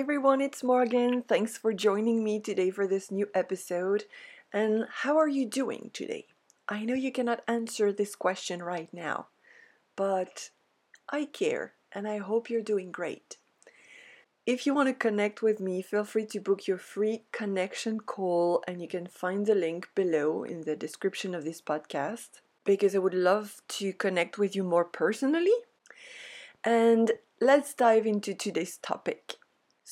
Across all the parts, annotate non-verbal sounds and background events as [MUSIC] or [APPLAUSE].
everyone, it's Morgan. Thanks for joining me today for this new episode. And how are you doing today? I know you cannot answer this question right now, but I care and I hope you're doing great. If you want to connect with me, feel free to book your free connection call, and you can find the link below in the description of this podcast because I would love to connect with you more personally. And let's dive into today's topic.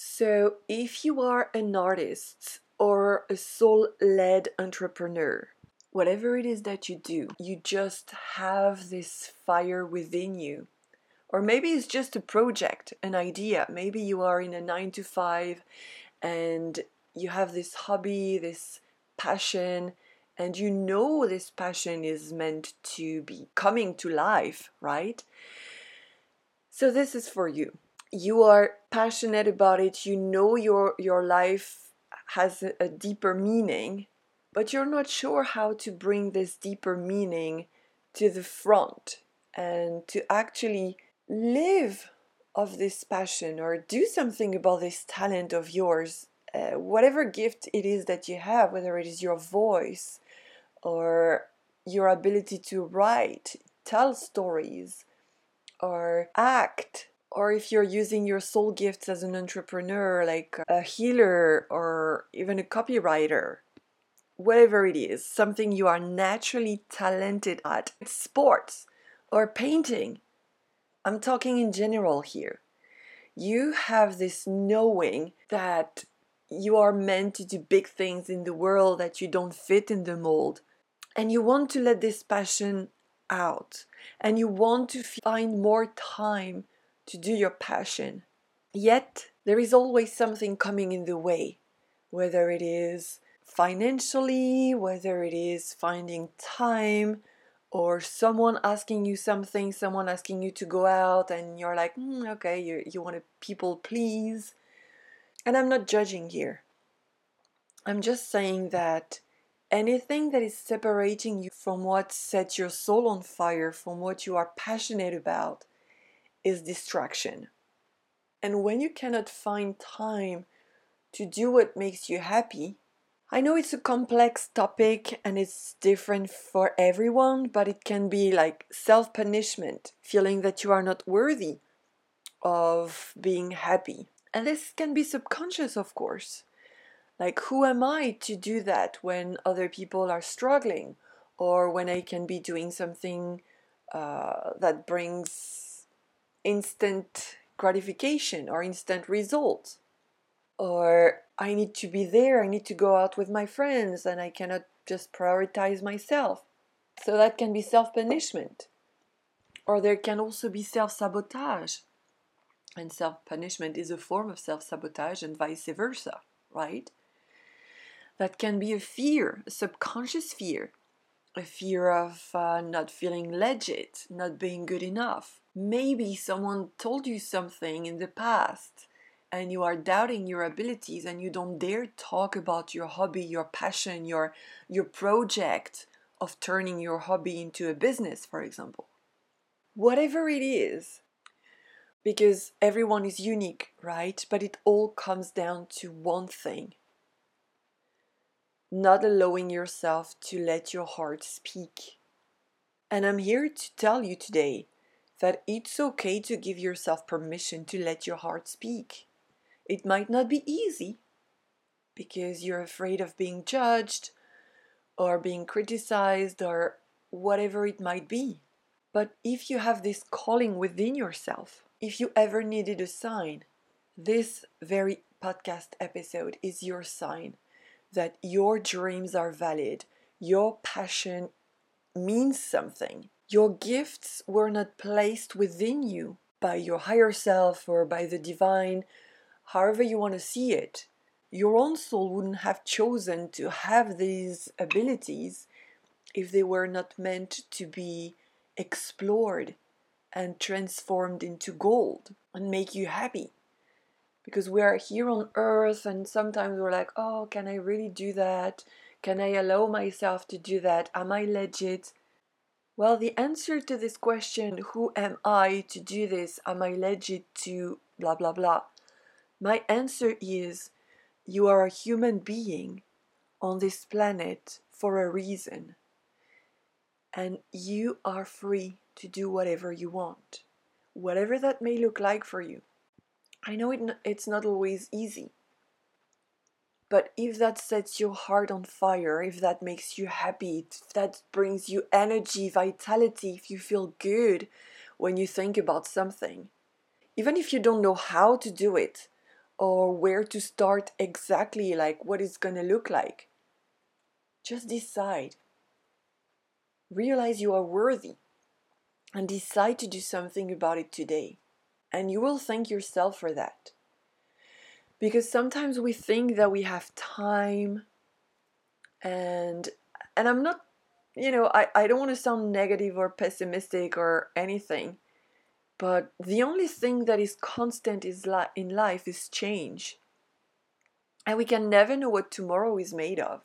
So, if you are an artist or a soul led entrepreneur, whatever it is that you do, you just have this fire within you. Or maybe it's just a project, an idea. Maybe you are in a nine to five and you have this hobby, this passion, and you know this passion is meant to be coming to life, right? So, this is for you. You are passionate about it, you know your, your life has a, a deeper meaning, but you're not sure how to bring this deeper meaning to the front and to actually live of this passion or do something about this talent of yours, uh, whatever gift it is that you have, whether it is your voice or your ability to write, tell stories, or act, or if you're using your soul gifts as an entrepreneur, like a healer or even a copywriter whatever it is, something you are naturally talented at, sports or painting. I'm talking in general here. You have this knowing that you are meant to do big things in the world, that you don't fit in the mold. And you want to let this passion out. And you want to find more time to do your passion. Yet, there is always something coming in the way, whether it is financially, whether it is finding time, or someone asking you something, someone asking you to go out, and you're like, mm, okay, you, you want to people please. And I'm not judging here. I'm just saying that anything that is separating you from what sets your soul on fire, from what you are passionate about, is distraction. And when you cannot find time to do what makes you happy, I know it's a complex topic and it's different for everyone, but it can be like self punishment, feeling that you are not worthy of being happy. And this can be subconscious, of course. Like, who am I to do that when other people are struggling or when I can be doing something uh, that brings instant gratification or instant results? Or I need to be there, I need to go out with my friends, and I cannot just prioritize myself. So that can be self punishment. Or there can also be self sabotage. And self punishment is a form of self sabotage, and vice versa, right? That can be a fear, a subconscious fear, a fear of uh, not feeling legit, not being good enough. Maybe someone told you something in the past and you are doubting your abilities and you don't dare talk about your hobby, your passion, your your project of turning your hobby into a business, for example. Whatever it is, because everyone is unique, right? But it all comes down to one thing not allowing yourself to let your heart speak. And I'm here to tell you today that it's okay to give yourself permission to let your heart speak. It might not be easy because you're afraid of being judged or being criticized or whatever it might be. But if you have this calling within yourself, if you ever needed a sign, this very podcast episode is your sign that your dreams are valid, your passion means something. Your gifts were not placed within you by your higher self or by the divine however you want to see it, your own soul wouldn't have chosen to have these abilities if they were not meant to be explored and transformed into gold and make you happy. Because we are here on earth and sometimes we're like, oh, can I really do that? Can I allow myself to do that? Am I legit? Well, the answer to this question, who am I to do this? Am I legit to blah blah blah? My answer is you are a human being on this planet for a reason. And you are free to do whatever you want, whatever that may look like for you. I know it, it's not always easy. But if that sets your heart on fire, if that makes you happy, if that brings you energy, vitality, if you feel good when you think about something, even if you don't know how to do it or where to start exactly, like what it's gonna look like, just decide. Realize you are worthy and decide to do something about it today. And you will thank yourself for that because sometimes we think that we have time and and i'm not you know i, I don't want to sound negative or pessimistic or anything but the only thing that is constant is li- in life is change. And we can never know what tomorrow is made of.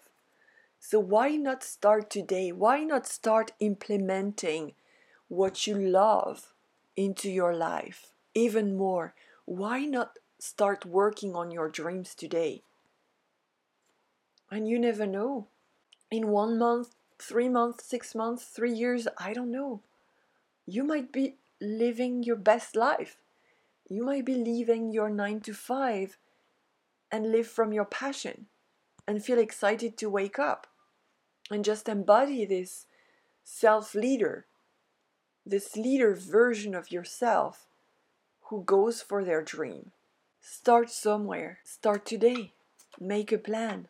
So why not start today? Why not start implementing what you love into your life even more? Why not start working on your dreams today. And you never know. In one month, three months, six months, three years, I don't know. You might be living your best life. You might be leaving your nine to five and live from your passion and feel excited to wake up and just embody this self leader, this leader version of yourself who goes for their dream. Start somewhere. Start today. Make a plan.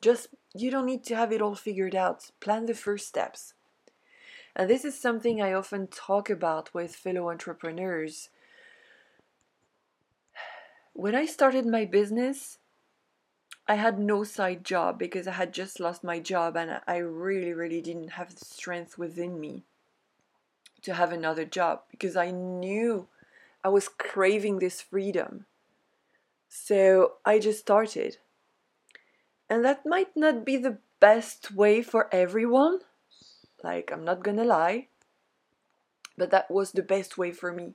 Just, you don't need to have it all figured out. Plan the first steps. And this is something I often talk about with fellow entrepreneurs. When I started my business, I had no side job because I had just lost my job and I really, really didn't have the strength within me to have another job because I knew I was craving this freedom. So I just started. And that might not be the best way for everyone. Like, I'm not gonna lie. But that was the best way for me.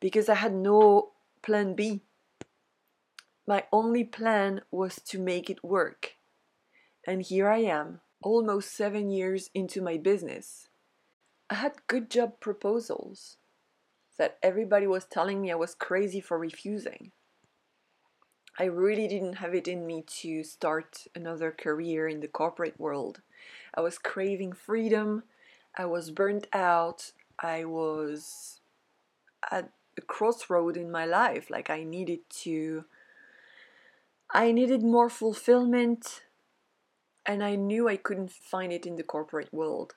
Because I had no plan B. My only plan was to make it work. And here I am, almost seven years into my business. I had good job proposals that everybody was telling me I was crazy for refusing. I really didn't have it in me to start another career in the corporate world. I was craving freedom. I was burnt out. I was at a crossroad in my life. Like I needed to, I needed more fulfillment, and I knew I couldn't find it in the corporate world.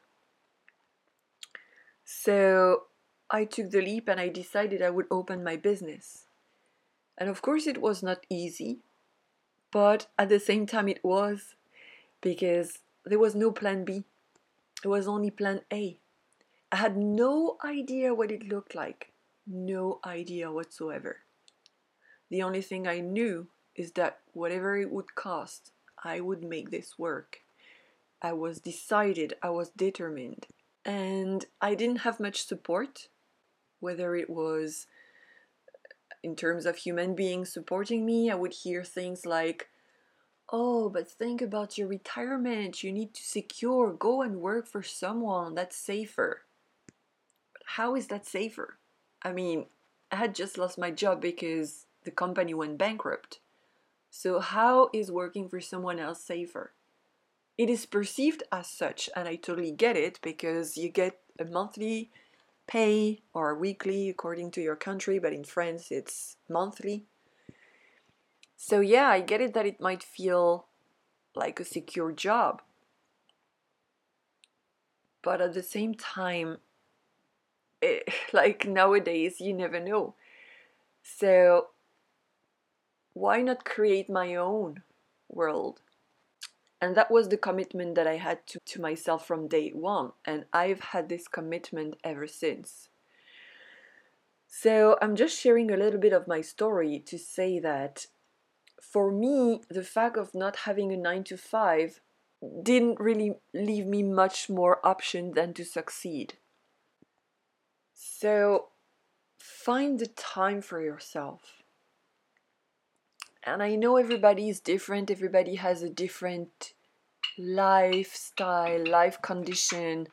So I took the leap and I decided I would open my business. And of course, it was not easy, but at the same time, it was because there was no plan B, it was only plan A. I had no idea what it looked like, no idea whatsoever. The only thing I knew is that whatever it would cost, I would make this work. I was decided, I was determined, and I didn't have much support, whether it was in terms of human beings supporting me, I would hear things like, Oh, but think about your retirement. You need to secure, go and work for someone that's safer. How is that safer? I mean, I had just lost my job because the company went bankrupt. So, how is working for someone else safer? It is perceived as such, and I totally get it because you get a monthly pay or weekly according to your country, but in France it's monthly. So, yeah, I get it that it might feel like a secure job. But at the same time, it, [LAUGHS] eh, like nowadays, you never know. So, why not create my own world? And that was the commitment that I had to, to myself from day one. And I've had this commitment ever since. So I'm just sharing a little bit of my story to say that for me, the fact of not having a nine to five didn't really leave me much more option than to succeed. So find the time for yourself. And I know everybody is different, everybody has a different lifestyle, life condition,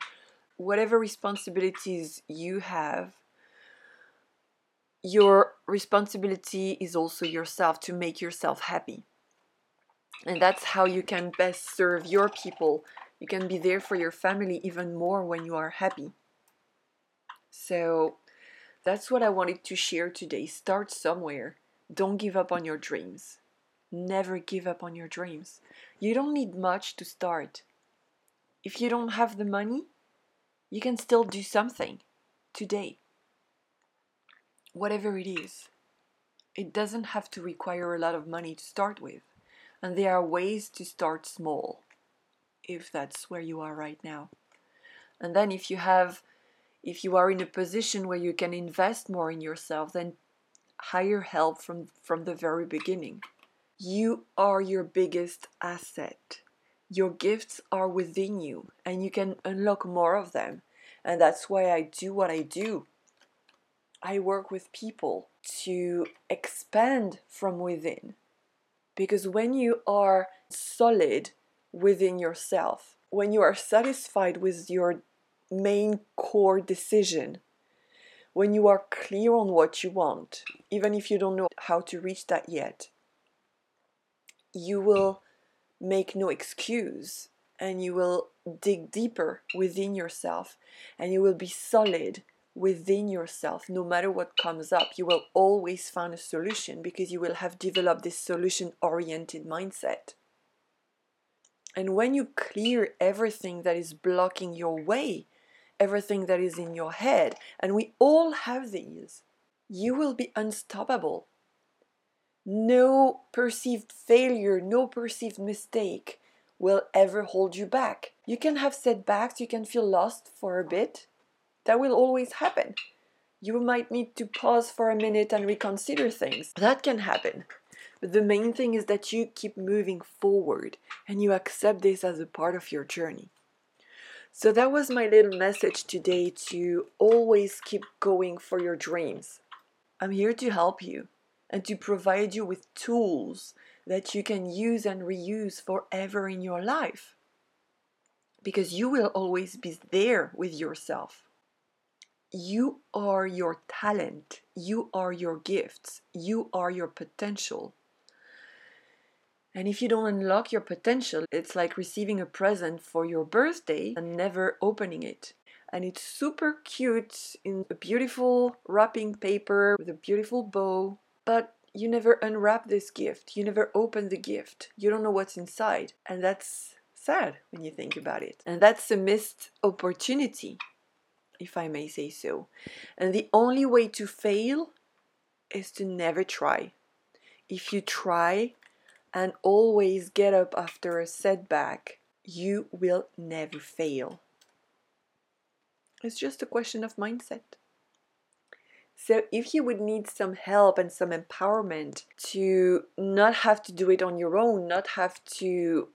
whatever responsibilities you have. Your responsibility is also yourself to make yourself happy. And that's how you can best serve your people. You can be there for your family even more when you are happy. So that's what I wanted to share today. Start somewhere. Don't give up on your dreams. Never give up on your dreams. You don't need much to start. If you don't have the money, you can still do something today. Whatever it is. It doesn't have to require a lot of money to start with. And there are ways to start small, if that's where you are right now. And then if you have if you are in a position where you can invest more in yourself, then hire help from from the very beginning. You are your biggest asset. Your gifts are within you and you can unlock more of them. And that's why I do what I do. I work with people to expand from within. Because when you are solid within yourself, when you are satisfied with your main core decision, when you are clear on what you want, even if you don't know how to reach that yet, you will make no excuse and you will dig deeper within yourself and you will be solid within yourself. No matter what comes up you will always find a solution because you will have developed this solution oriented mindset. And when you clear everything that is blocking your way everything that is in your head and we all have these you will be unstoppable no perceived failure, no perceived mistake will ever hold you back. You can have setbacks, you can feel lost for a bit. That will always happen. You might need to pause for a minute and reconsider things. That can happen. But the main thing is that you keep moving forward and you accept this as a part of your journey. So that was my little message today to always keep going for your dreams. I'm here to help you and to provide you with tools that you can use and reuse forever in your life. Because you will always be there with yourself. You are your talent, you are your gifts, you are your potential. And if you don't unlock your potential, it's like receiving a present for your birthday and never opening it. And it's super cute in a beautiful wrapping paper with a beautiful bow but you never unwrap this gift, you never open the gift, you don't know what's inside. And that's sad when you think about it. And that's a missed opportunity, if I may say so. And the only way to fail is to never try. If you try and always get up after a setback, you will never fail. It's just a question of mindset. So, if you would need some help and some empowerment to not have to do it on your own, not have to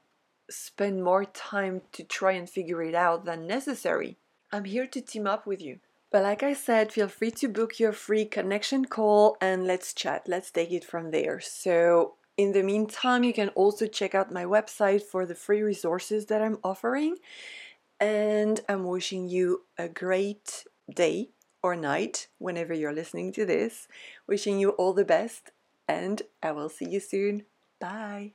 spend more time to try and figure it out than necessary, I'm here to team up with you. But like I said, feel free to book your free connection call and let's chat. Let's take it from there. So, in the meantime, you can also check out my website for the free resources that I'm offering. And I'm wishing you a great day or night whenever you're listening to this. Wishing you all the best, and I will see you soon. Bye.